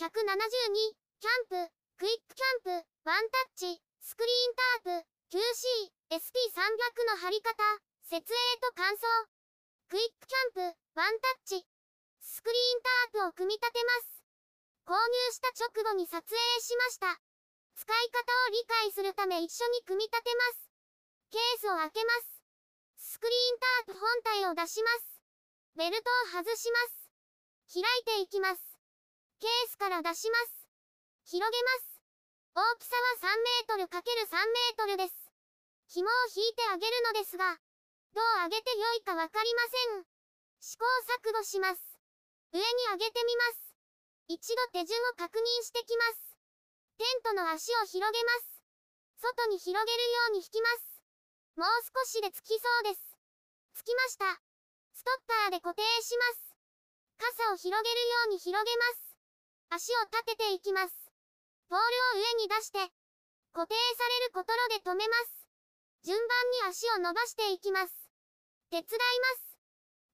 172、キャンプ、クイックキャンプ、ワンタッチ、スクリーンタープ、QC、ST300 の張り方、設営と感想。クイックキャンプ、ワンタッチ。スクリーンタープを組み立てます。購入した直後に撮影しました。使い方を理解するため一緒に組み立てます。ケースを開けます。スクリーンタープ本体を出します。ベルトを外します。開いていきます。ケースから出します。広げます。大きさは3メートル ×3 メートルです。紐を引いてあげるのですが、どう上げて良いかわかりません。試行錯誤します。上に上げてみます。一度手順を確認してきます。テントの足を広げます。外に広げるように引きます。もう少しでつきそうです。つきました。ストッパーで固定します。傘を広げるように広げます。足を立てていきます。ポールを上に出して、固定されることろで止めます。順番に足を伸ばしていきます。手伝います。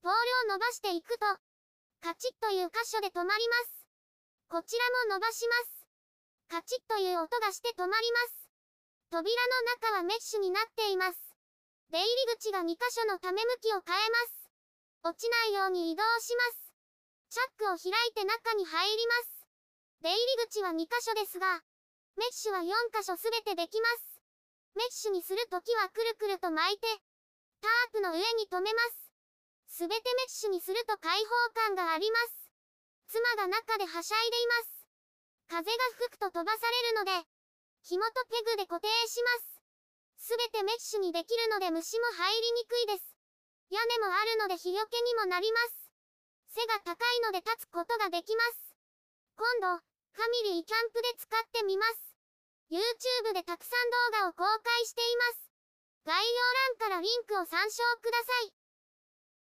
ポールを伸ばしていくと、カチッという箇所で止まります。こちらも伸ばします。カチッという音がして止まります。扉の中はメッシュになっています。出入り口が2箇所のため向きを変えます。落ちないように移動します。チャックを開いて中に入ります。出入り口は2箇所ですが、メッシュは4箇所すべてできます。メッシュにするときはくるくると巻いて、タープの上に留めます。すべてメッシュにすると開放感があります。妻が中ではしゃいでいます。風が吹くと飛ばされるので、紐とペグで固定します。すべてメッシュにできるので虫も入りにくいです。屋根もあるので日よけにもなります。背が高いので立つことができます。今度、ファミリーキャンプで使ってみます。YouTube でたくさん動画を公開しています。概要欄からリンクを参照ください。